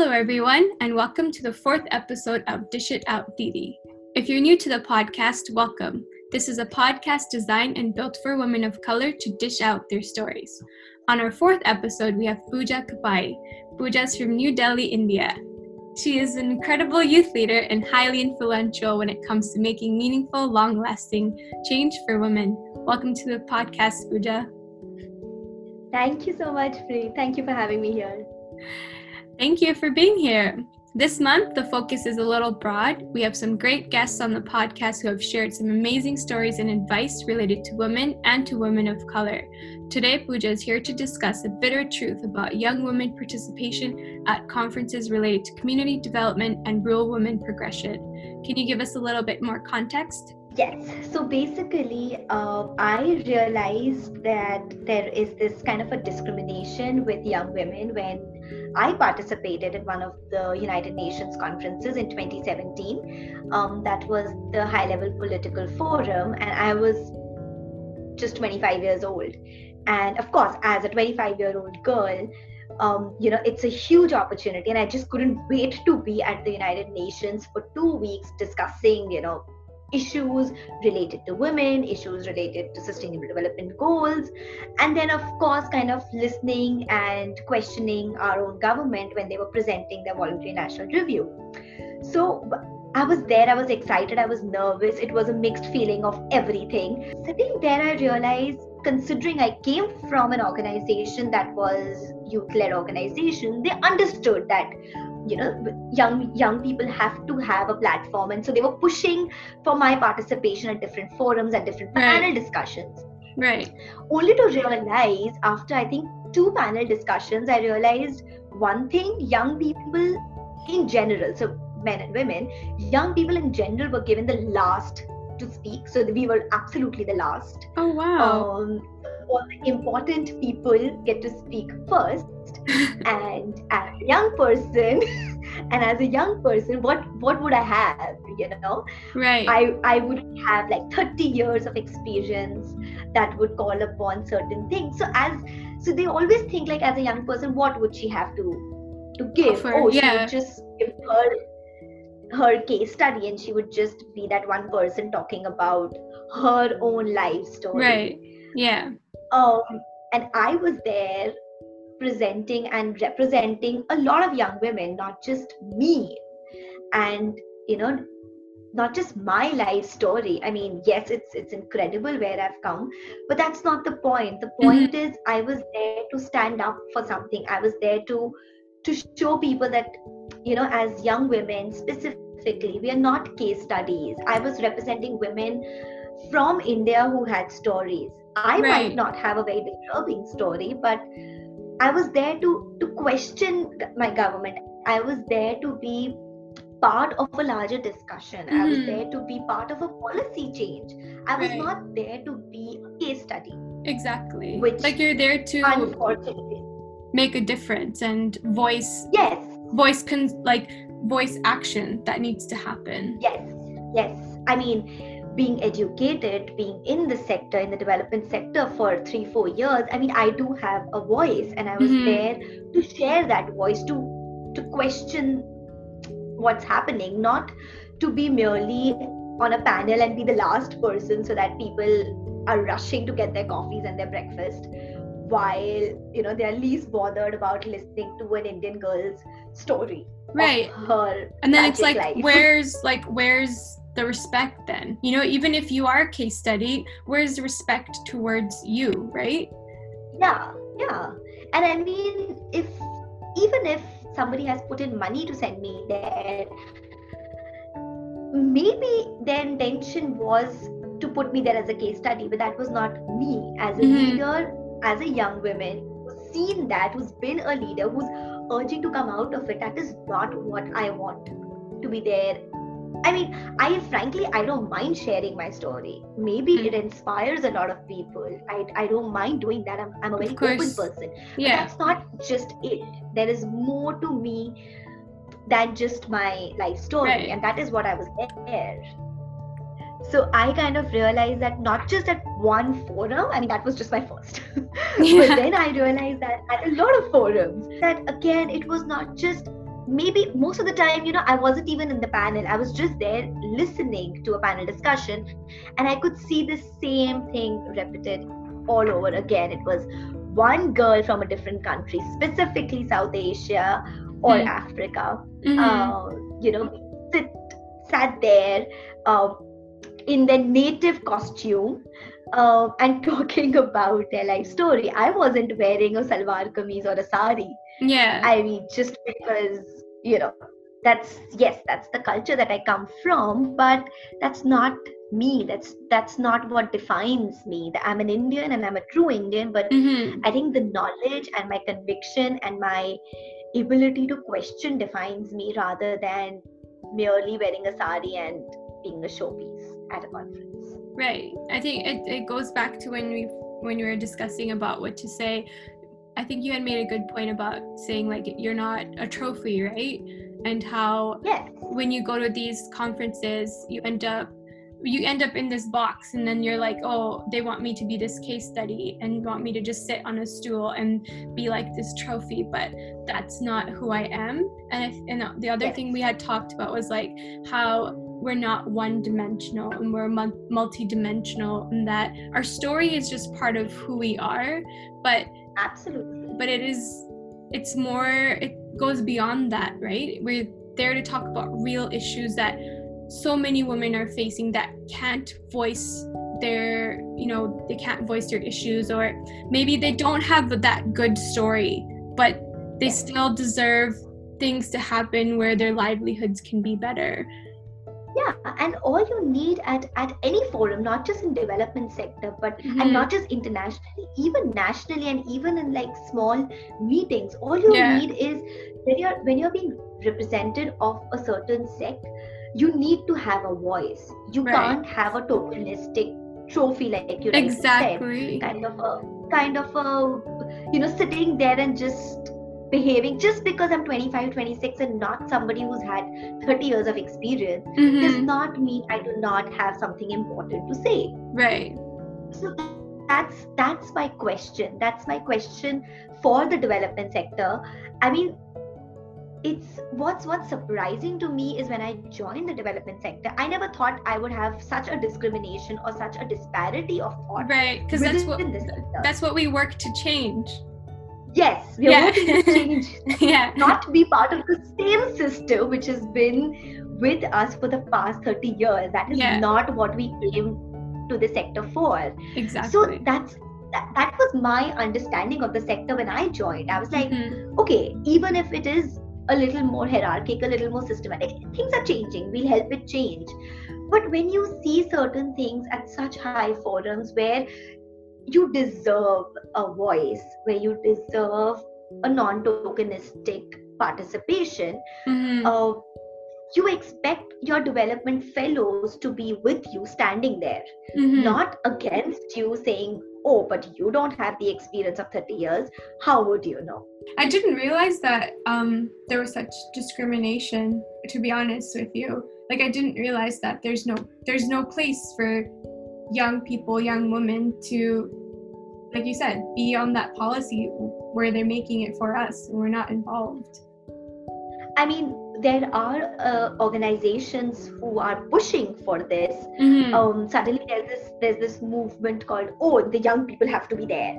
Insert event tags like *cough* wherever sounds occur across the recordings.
Hello, everyone, and welcome to the fourth episode of Dish It Out Didi. If you're new to the podcast, welcome. This is a podcast designed and built for women of color to dish out their stories. On our fourth episode, we have Pooja Kapai. Is from New Delhi, India. She is an incredible youth leader and highly influential when it comes to making meaningful, long lasting change for women. Welcome to the podcast, Pooja. Thank you so much, Preet. Thank you for having me here. Thank you for being here. This month, the focus is a little broad. We have some great guests on the podcast who have shared some amazing stories and advice related to women and to women of color. Today, Pooja is here to discuss a bitter truth about young women participation at conferences related to community development and rural women progression. Can you give us a little bit more context? Yes. So basically, uh, I realized that there is this kind of a discrimination with young women when I participated in one of the United Nations conferences in 2017. Um, that was the high level political forum, and I was just 25 years old. And of course, as a 25 year old girl, um, you know, it's a huge opportunity, and I just couldn't wait to be at the United Nations for two weeks discussing, you know, issues related to women, issues related to sustainable development goals, and then, of course, kind of listening and questioning our own government when they were presenting their voluntary national review. So, I was there, I was excited, I was nervous. It was a mixed feeling of everything. Sitting there, I realized, considering I came from an organization that was youth led organization, they understood that you know young young people have to have a platform. And so they were pushing for my participation at different forums and different right. panel discussions. Right. Only to realize after i think two panel discussions i realized one thing young people in general so men and women young people in general were given the last to speak. So we were absolutely the last. Oh wow. Um, all the important people get to speak first *laughs* and as a young person *laughs* and as a young person what what would i have you know? Right. I i would have like 30 years of experience that would call upon certain things. So as so they always think like as a young person what would she have to to give? Offer, oh yeah. she would just give her her case study and she would just be that one person talking about her own life story. Right. Yeah. Um and i was there presenting and representing a lot of young women, not just me. And, you know, not just my life story. I mean, yes, it's it's incredible where I've come, but that's not the point. The mm-hmm. point mm-hmm. is I was there to stand up for something. I was there to to show people that, you know, as young women specifically, we are not case studies. I was representing women from India who had stories. I right. might not have a very disturbing story, but I was there to to question my government. I was there to be part of a larger discussion. Mm-hmm. I was mm-hmm. there to be part of a policy change. I was right. not there to be a case study. Exactly. Which like you're there to unfortunately make a difference and voice yes voice con- like voice action that needs to happen. Yes. Yes. I mean being educated, being in the sector, in the development sector for three, four years, I mean, I do have a voice, and I was mm-hmm. there to share that voice, to to question what's happening, not to be merely on a panel and be the last person so that people are rushing to get their coffees and their breakfast while you know they're least bothered about listening to an indian girl's story right her and then it's like life. *laughs* where's like where's the respect then. You know even if you are a case study where's the respect towards you right? Yeah yeah. And i mean if even if somebody has put in money to send me there maybe their intention was to put me there as a case study but that was not me. As a mm-hmm. leader as a young woman who's seen that who's been a leader who's urging to come out of it that is not what i want to be there I mean, I frankly, I don't mind sharing my story. Maybe mm. it inspires a lot of people. I, I don't mind doing that. I'm, I'm a very open person. Yeah. But that's not just it. There is more to me than just my life story. Right. And that is what I was there. So I kind of realized that not just at one forum, I mean, that was just my first. *laughs* Yeah. but then I realized that at a lot of forums, that again, it was not just maybe most of the time you know i wasn't even in the panel i was just there listening to a panel discussion and i could see the same thing repeated all over again it was one girl from a different country specifically south asia or mm. africa mm-hmm. uh, you know sit, sat there uh, in their native costume uh, and *laughs* talking about their life story. I wasn't wearing a salwar kameez or a sari. Yeah. I mean, just because, you know, that's yes, that's the culture that I come from, but that's not me. That's that's not what defines me. I'm an Indian and I'm a true Indian, but mm-hmm. I think the knowledge and my conviction and my ability to question defines me rather than merely wearing a sari and being a showpiece at a conference. Right. I think it, it goes back to when we when we were discussing about what to say. I think you had made a good point about saying like you're not a trophy, right? And how yes. when you go to these conferences, you end up you end up in this box and then you're like oh they want me to be this case study and want me to just sit on a stool and be like this trophy but that's not who i am and, if, and the other yes. thing we had talked about was like how we're not one dimensional and we're multi-dimensional and that our story is just part of who we are but absolutely. But it is it's more it goes beyond that right? We're there to talk about real issues that so many women are facing that can't voice their you know they can't voice their issues or maybe they don't have that good story but they still deserve things to happen where their livelihoods can be better yeah and all you need at at any forum not just in development sector but mm-hmm. and not just internationally even nationally and even in like small meetings all you yeah. need is when you're when you're being represented of a certain sect you need to have a voice you right. can't have a tokenistic trophy like you exactly said, kind of a kind of a you know sitting there and just behaving just because i'm 25 26 and not somebody who's had 30 years of experience mm-hmm. does not mean i do not have something important to say. Right. So that's that's my question. That's my question for the development sector. I mean it's what's what's surprising to me is when i joined the development sector i never thought i would have such a discrimination or such a disparity of thought right because that's what that's what we work to change yes we are yeah. working to change. *laughs* Yeah. Not be part of the same system which has been with us for the past 30 years. That is yeah. not what we came to the sector for. Exactly. so that's that, that was my understanding of the sector when i joined. I was like mm-hmm. okay even if it is a little more hierarchical a little more systematic things are changing. We'll help it change. But when you see certain things at such high forums where you deserve a voice, where you deserve a non tokenistic participation. Mm-hmm. Uh, you expect your development fellows to be with you standing there, mm-hmm. not against you saying, Oh, but you don't have the experience of 30 years. How would you know? I didn't realize that um, there was such discrimination, to be honest with you. Like I didn't realize that there's no there's no place for young people, young women to, like you said, be on that policy where they're making it for us and we're not involved. I mean, there are uh, organizations who are pushing for this. Mm-hmm. Um, suddenly, there's this there's this movement called "Oh, the young people have to be there."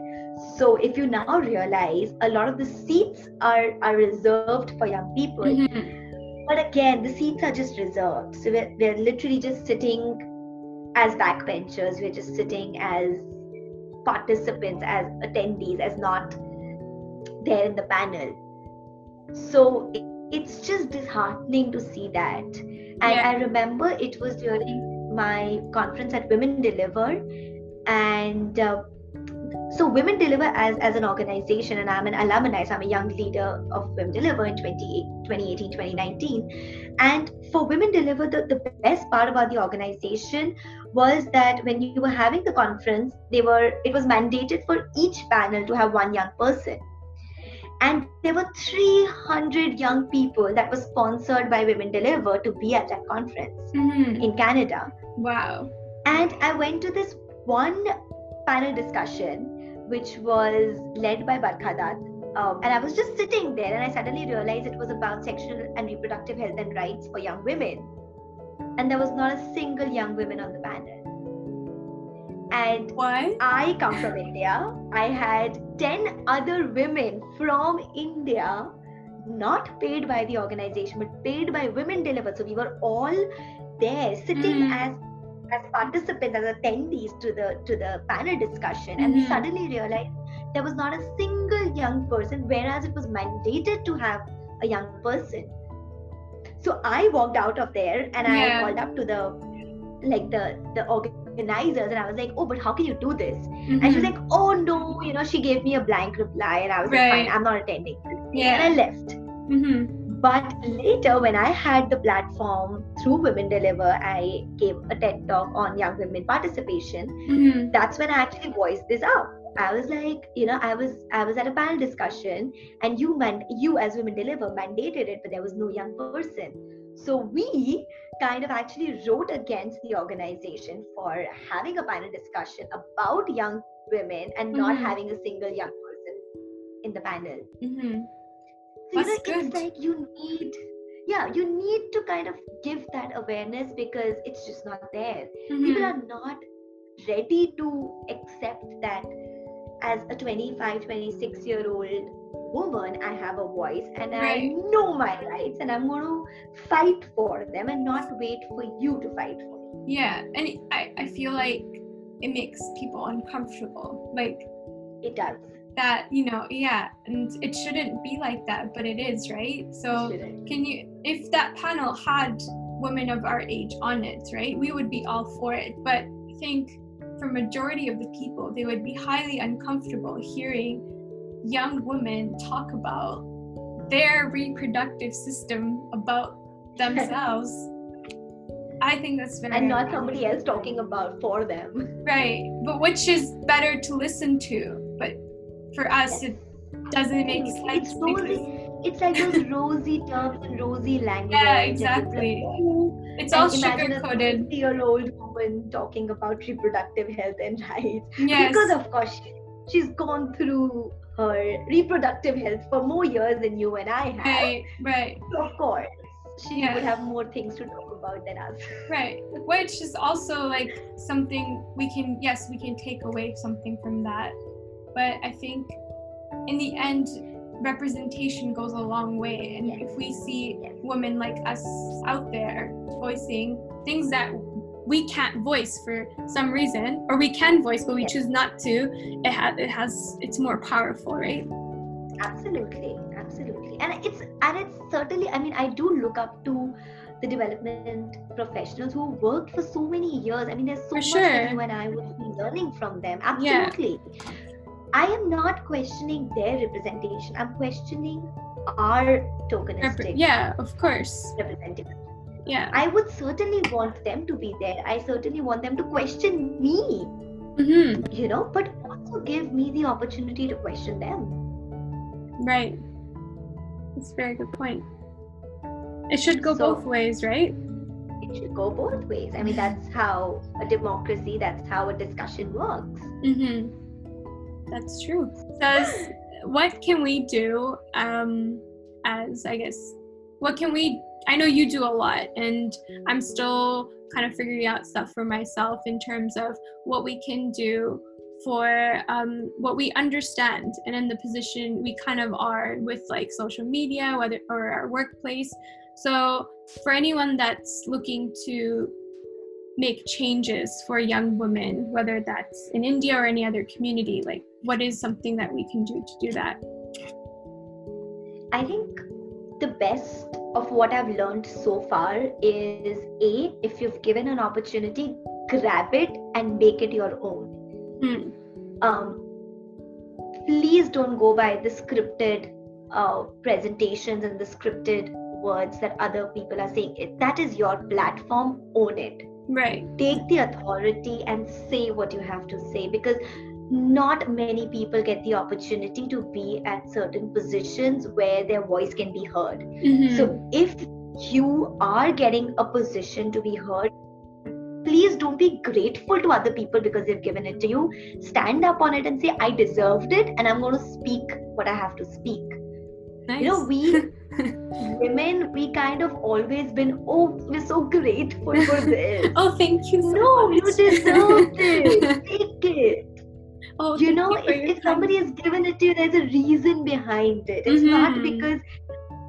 So, if you now realize a lot of the seats are are reserved for young people, mm-hmm. but again, the seats are just reserved. So we're, we're literally just sitting as backbenchers we're just sitting as participants as attendees as not there in the panel. So it's just disheartening to see that. And yeah. i remember it was during my conference at women deliver. And uh, so women deliver as, as an organization and i'm an alumni so i'm a young leader of women deliver in 2018 2019 and for women deliver the, the best part about the organization was that when you were having the conference they were it was mandated for each panel to have one young person. And there were 300 young people that was sponsored by women deliver to be at that conference mm-hmm. in canada. Wow. And i went to this one panel discussion which was led by Barkha Dutt. Um, and I was just sitting there, and I suddenly realized it was about sexual and reproductive health and rights for young women, and there was not a single young woman on the panel. And Why? I come from India. I had 10 other women from India, not paid by the organization, but paid by Women Deliver. So we were all there sitting Mhm. as as participants, as attendees to the to the panel discussion. And we Mhm. suddenly realized there was not a single young person, whereas it was mandated to have a young person. So I walked out of there and I Yeah. called up to the like the the organizers and I was like, oh, but how can you do this? And she was Mhm. like, oh no, you know, she gave me a blank reply and I was like, fine, I'm not attending. Yeah. And I left. Mhm. But later, when I had the platform through Women Deliver, I gave a TED talk on young women participation. Mhm. That's when I actually voiced this out. I was like, you know, I was I was at a panel discussion, and you man, you as Women Deliver mandated it, but there was no young person. So we kind of actually wrote against the organization for having a panel discussion about young women and not Mhm. having a single young person in the panel. Mhm. So, you know, it's like you need, yeah, you need to kind of give that awareness because it's just not there. People Mhm. are not ready to accept that as a 25, 26 year old woman, I have a voice and Right. I know my rights and I'm going to fight for them and not wait for you to fight for me. Yeah, and I, I feel like it makes people uncomfortable. Like It does. that, you know, yeah, and it shouldn't be like that, but it is, right? So can you if that panel had women of our age on it, right? We would be all for it. But I think for majority of the people, they would be highly uncomfortable hearing young women talk about their reproductive system about *laughs* themselves. I think that's very And not somebody else talking about for them. Right, but which is better to listen to? But for us, it doesn't make Absolutely. sense. It's rosy. It's like those rosy terms and rosy language. Yeah, it's like, exactly. "Oh, it's all sugar a coated. year old woman talking about reproductive health and *laughs* rights. Yes. Because of course she, she's gone through her reproductive health for more years than you and I have. Right, right, So of course she Yeah. would have more things to talk about than us. *laughs* right. Which is also like something we can, yes, we can take away something from that. But I think in the end, representation goes a long way. And Yes. if we see Yes. women like us out there voicing things that we can't voice for some reason, or we can voice but we Yes. choose not to, it, ha- it has, it's more powerful, right? Absolutely, absolutely. And it's and it's certainly I mean I do look up to the development professionals who worked for so many years. I mean there's so For much sure. that you and I would be learning from them. Yeah. I am not questioning their representation. I'm questioning our tokenistic yeah, of course. representation. Yeah. I would certainly want them to be there. I certainly want them to question me, hmm you know, but also give me the opportunity to question them. Right. That's a very good point. It should go So- both ways, right? it should go both ways. I mean, that's how a democracy, that's how a discussion works. Mm-hmm. That's true. Does what can we do um, as I guess what can we? I know you do a lot, and I'm still kind of figuring out stuff for myself in terms of what we can do for um, what we understand and in the position we kind of are with like social media, whether or our workplace. So for anyone that's looking to make changes for young women, whether that's in India or any other community? Like, what is something that we can do to do that? I think the best of what I've learned so far is A, if you've given an opportunity, grab it and make it your own. Hmm. Um, please don't go by the scripted uh, presentations and the scripted words that other people are saying. It, that is your platform, own it. Right. take the authority and say what you have to say because not many people get the opportunity to be at certain positions where their voice can be heard. Mhm. So if you are getting a position to be heard, please don't be grateful to other people because they've given it to you stand up on it and say i deserved it and i'm going to speak what i have to speak nice. you know we *laughs* women we kind of always been oh we're so grateful for *laughs* this oh thank you so no much. you deserve it *laughs* take it oh, you know your if, if somebody has given it to you there's a reason behind it. It's not Mhm. because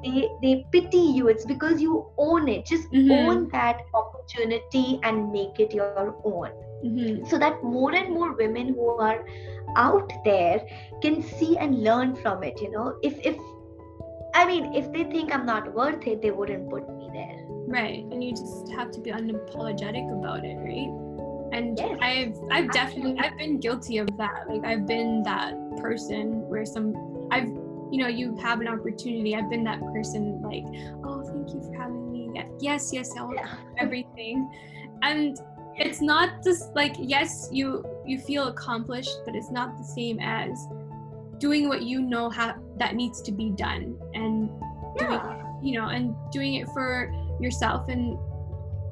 they they pity you it's because you own it. Just Mhm. own that opportunity and make it your own. Mhm. so that more and more women who are out there can see and learn from it you know. If if i mean if they think i'm not worth it they wouldn't put me there. Right and you just have to be unapologetic about it right and Yes, i've i've definitely i've been guilty of that. Like i've been that person where some i've you know you have an opportunity. I've been that person like oh thank you for having me yes yes i'll Yeah. everything. And it's not just like yes you you feel accomplished but it's not the same as doing what you know ha- that needs to be done and doing you know and doing it for yourself and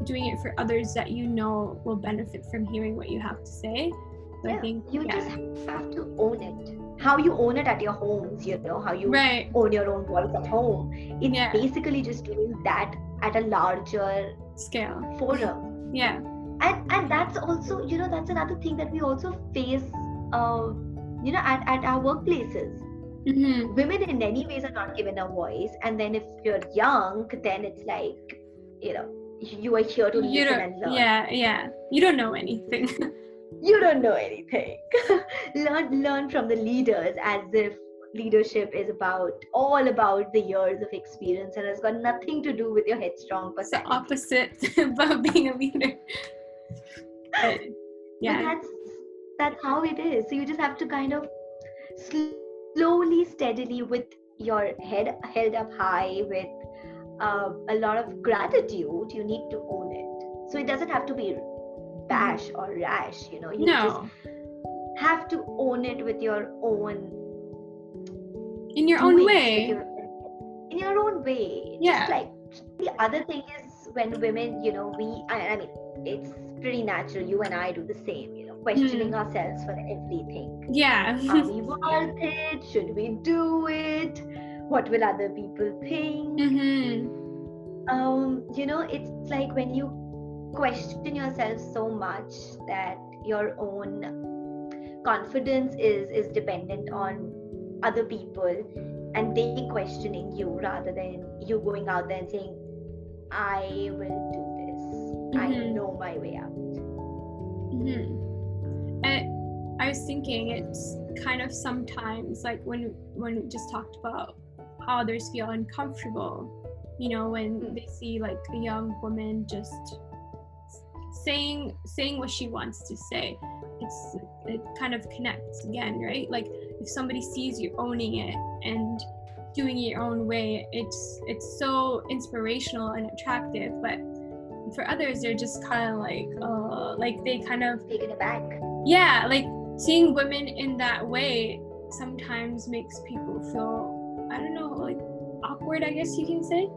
doing it for others that you know will benefit from hearing what you have to say. So i yeah. think you yeah. just have to own it. How you own it at your homes you know how you right. own your own voice at home. It's Yeah. basically just doing that at a larger scale. forum. Yeah. And and that's also you know that's another thing that we also face uh, you know at, at our workplaces. Hmm women in many ways are not given a voice and then if you're young then it's like you know you are here to you listen don't and learn. yeah yeah. You don't know anything. *laughs* You don't know anything. *laughs* Learn learn from the leaders as if leadership is about all about the years of experience and has got nothing to do with your headstrong it's the opposite *laughs* about being a leader. But, But yeah. that's that's how it is. So you just have to kind of slowly steadily with your head held up high with uh, a lot of gratitude you need to own it. So it doesn't have to be bash or rash you know. You no. just have to own it with your own in your own way your- in your own way. Yeah. just like the other thing is when women you know we I, I mean it's pretty natural. You and i do the same you know questioning ourselves for everything. Yeah. Are we *laughs* worth it? Should we do it what will other people think? Hmm um you know it's like when you question yourself so much that your own confidence is is dependent on other people and they questioning you rather than you going out there and saying i will do this. I Mhm. know my way out. Hmm And I was thinking it's kind of sometimes like when when we just talked about how others feel uncomfortable, you know, when Mm. they see like a young woman just saying saying what she wants to say. It's it kind of connects again, right? Like if somebody sees you owning it and doing it your own way, it's it's so inspirational and attractive, but for others they're just kind of like uh like they kind of taken aback yeah like seeing women in that way sometimes makes people feel i don't know like awkward i guess you can say.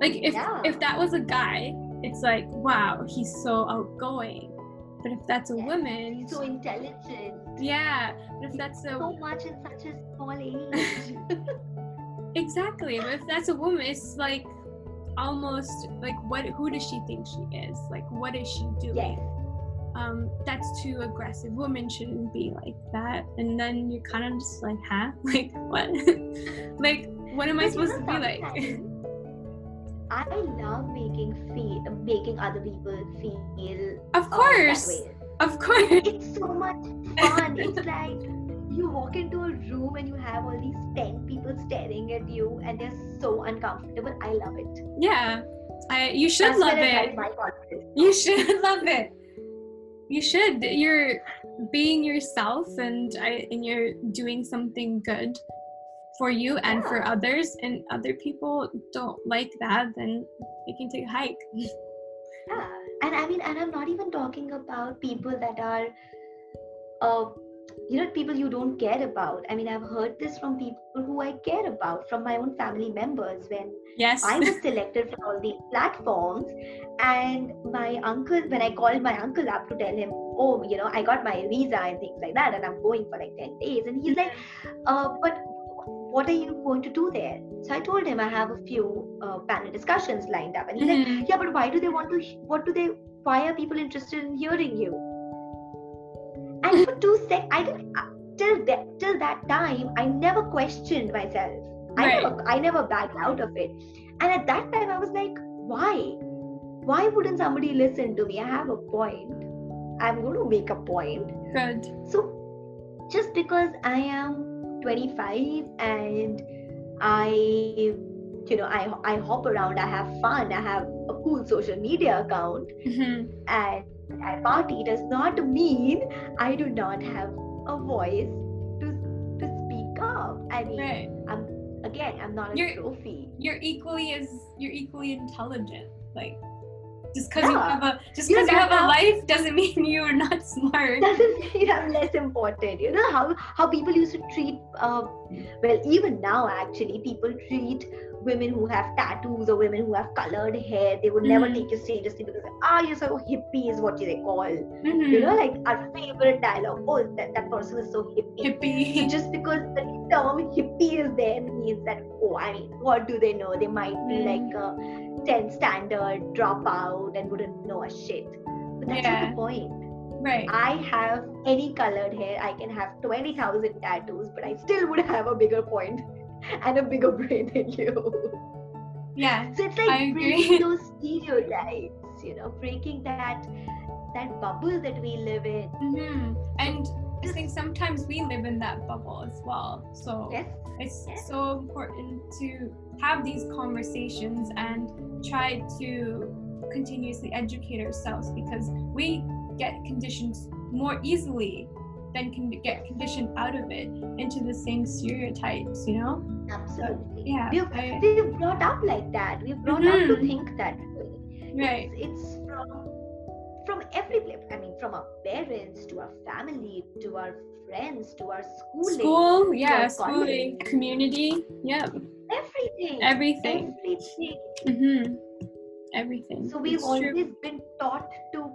Like if Yeah. if that was a guy it's like wow he's so outgoing. But if that's a Yes. woman so intelligent. Yeah but if that's a so much in such a small age. *laughs* Exactly but if that's a woman it's like almost like what who does she think she is? Like what is she doing? Yes um, that's too aggressive. Women shouldn't be like that. And then you're kind of just like, huh? *laughs* Like, what? *laughs* like, what am I supposed to be like? *laughs* I love making feel making other people feel of course. Of course. It's so much fun. it's like you walk into a room and you have all these ten people staring at you, and they're so uncomfortable. I love it. Yeah. I, you should That's love it. You should love it. You should. You're being yourself and I, and you're doing something good for you and for others and other people don't like that then they can take a hike. *laughs* Yeah, and I mean, and I'm not even talking about people that are, uh, you know people you don't care about. I mean i've heard this from people who i care about from my own family members when yes. I was selected for all these platforms and my uncle when i called my uncle up to tell him oh you know i got my visa and things like that and i'm going for like 10 days and he's like uh, but what are you going to do there? So i told him i have a few uh, panel discussions lined up and he's Mhm. like yeah but why do they want to what do they why are people interested in hearing you and for two sec i didn't uh, till that till that time i never questioned myself. I never i never backed out of it. And at that time i was like why? Why wouldn't somebody listen to me? I have a point. I'm going to make a point. Good. So just because i am 25 and i you know i i hop around i have fun i have a cool social media account Mhm. and I party does not mean I do not have a voice to to speak up. I mean, right I'm again, I'm not a You're- trophy. you're equally as you're equally intelligent like just because you have a just You know, because you have that's a life doesn't *laughs* mean you are not smart Doesn't mean I'm less important. You know how how people used to treat. Uh, well, even now, actually, people treat women who have tattoos or women who have colored hair. They would never Mhm. take you seriously because ah, you're so hippie is what they call. Mhm. You know, like our favorite dialogue. Oh, that that person is so hippie. Hippie just because the term hippie is there means that oh i mean what do they know they might be Mm. like a 10 standard dropout and wouldn't know a shit. But that's not the point. Right. I have any colored hair i can have 20000 tattoos but i still would have a bigger point *laughs* and a bigger brain than you. Yeah so it's like breaking *laughs* those stereotypes you know breaking that that bubble that we live in. Hmm and i think sometimes we live in that bubble as well. So yes. it's so important to have these conversations and try to continuously educate ourselves because we get conditioned more easily than can get conditioned out of it into the same stereotypes you know? Absolutely. Yeah we've, I- we've brought up like that. We've brought up to Mhm. think that way. Right. it's, it's from from every place i mean from our parents to our family to our friends to our schooling school yeah schooling college. community yeah everything everything. everything. Hmm everything. So we've It's true. always been taught to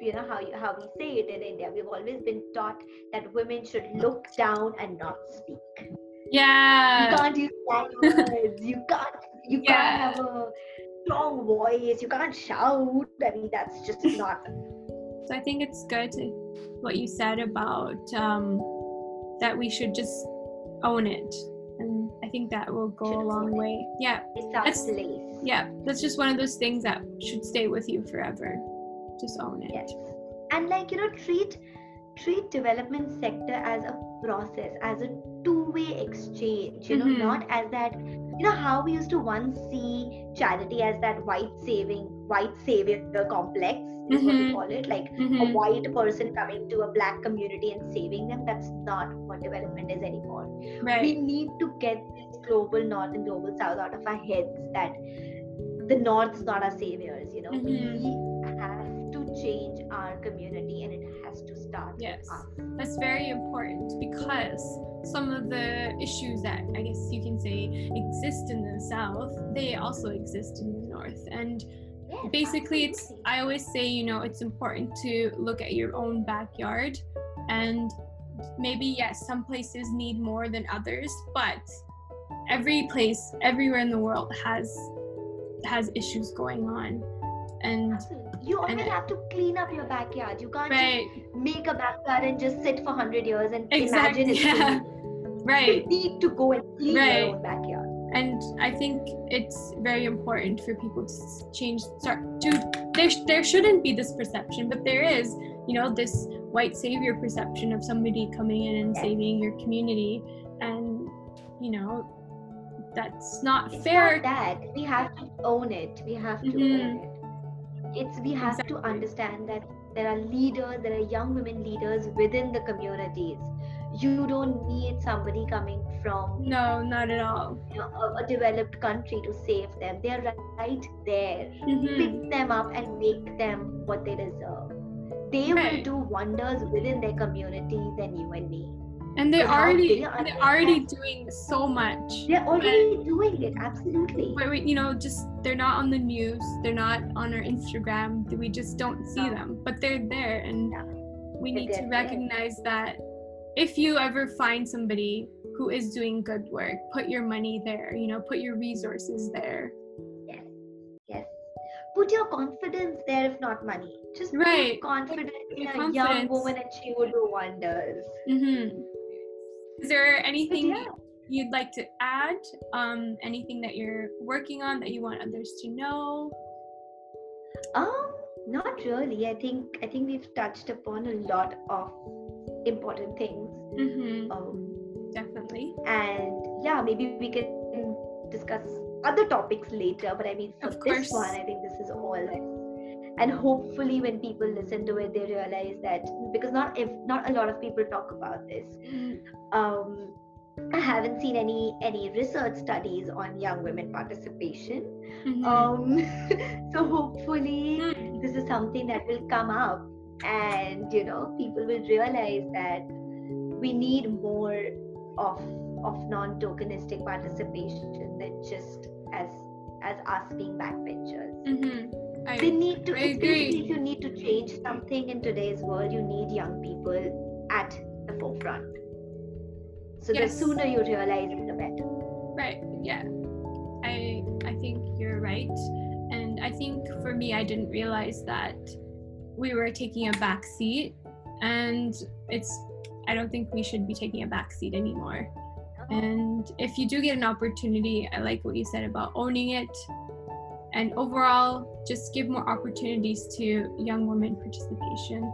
you know how you, how we say it in india we've always been taught that women should look down and not speak. Yeah. you can't use *laughs* words. You can't you Yeah. can't have a strong voice you can't shout i mean that's just not *laughs* So I think it's good to, what you said about um, that we should just own it, and I think that will go Should a long it. way. Yeah, That's- place yeah, that's just one of those things that should stay with you forever. Just own it. yes and like you know treat treat development sector as a process as a two-way exchange you know Mhm. not as that you know how we used to once see charity as that white saving white savior complex is what we Mhm. call it like a Mhm. white person coming to a black community and saving them that's not what development is anymore we need to get this global north and global south out of our heads that the north is not our saviors you know we to change our community and it has to start Yes. That's very important because some of the issues that I guess you can say exist in the south, they also exist in the north. And yes, basically it's i always say you know it's important to look at your own backyard and maybe yes some places need more than others but every place everywhere in the world has has issues going on and you always and- have to clean up your backyard. You can't right. just make a backyard and just sit for 100 years and exactly imagine it's yeah. *laughs* right you need to go and clean Right. your own backyard. And i think it's very important for people to change start to there, there shouldn't be this perception but there is you know this white savior perception of somebody coming in and saving your community. And you know that's not it's fair. not that we have to own it. We have to Mhm. own it it's we have Exactly. to understand that there are leaders there are young women leaders within the communities. You don't need somebody coming from no not at all. you know, a, a developed country to save them. They're right there. Mhm. pick them up and make them what they deserve. They will do wonders within their community than you and me And they're already they are they're already doing so much. They're already doing it, absolutely. But we, you know, just they're not on the news. They're not on our Instagram. We just don't see No. them. But they're there, and Yeah. we need to there. recognize that if you ever find somebody who is doing good work, put your money there. You know, put your resources there. Yes, yes. Put your confidence there, if not money. Just Right. put confidence in a young woman, and she will do wonders. Mm-hmm. Is there anything yeah, you'd like to add? Um, anything that you're working on that you want others to know? um, not really. I think I think we've touched upon a lot of important things. Mm-hmm. Um, Definitely. and yeah, maybe we can discuss other topics later. But I mean, for this one, I think this is all. And hopefully, when people listen to it, they realize that because not if not a lot of people talk about this. um, I haven't seen any any research studies on young women participation. Mhm. Um, *laughs* so hopefully Mm. this is something that will come up, and you know people will realize that we need more of of non-tokenistic participation than just as as us being backbenchers. Mhm. I, They need to. I agree. If you need to change something in today's world, you need young people at the forefront. So the sooner you realize it, the better. Right. Yeah. I I think you're right. And I think for me I didn't realize that we were taking a back seat and it's I don't think we should be taking a back seat anymore. And if you do get an opportunity, I like what you said about owning it. And overall, just give more opportunities to young women participation.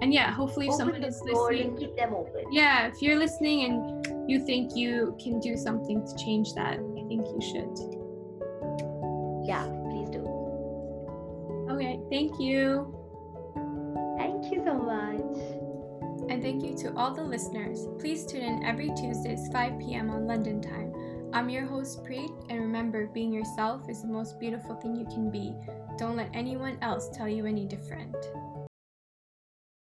And yeah, hopefully if Open someone the is door listening, and keep them open. yeah, if you're listening and you think you can do something to change that, I think you should. Yeah, please do. Okay, thank you. Thank you so much. And thank you to all the listeners. Please tune in every Tuesdays 5 p.m. on London time. I'm your host Preet, and remember, being yourself is the most beautiful thing you can be. Don't let anyone else tell you any different.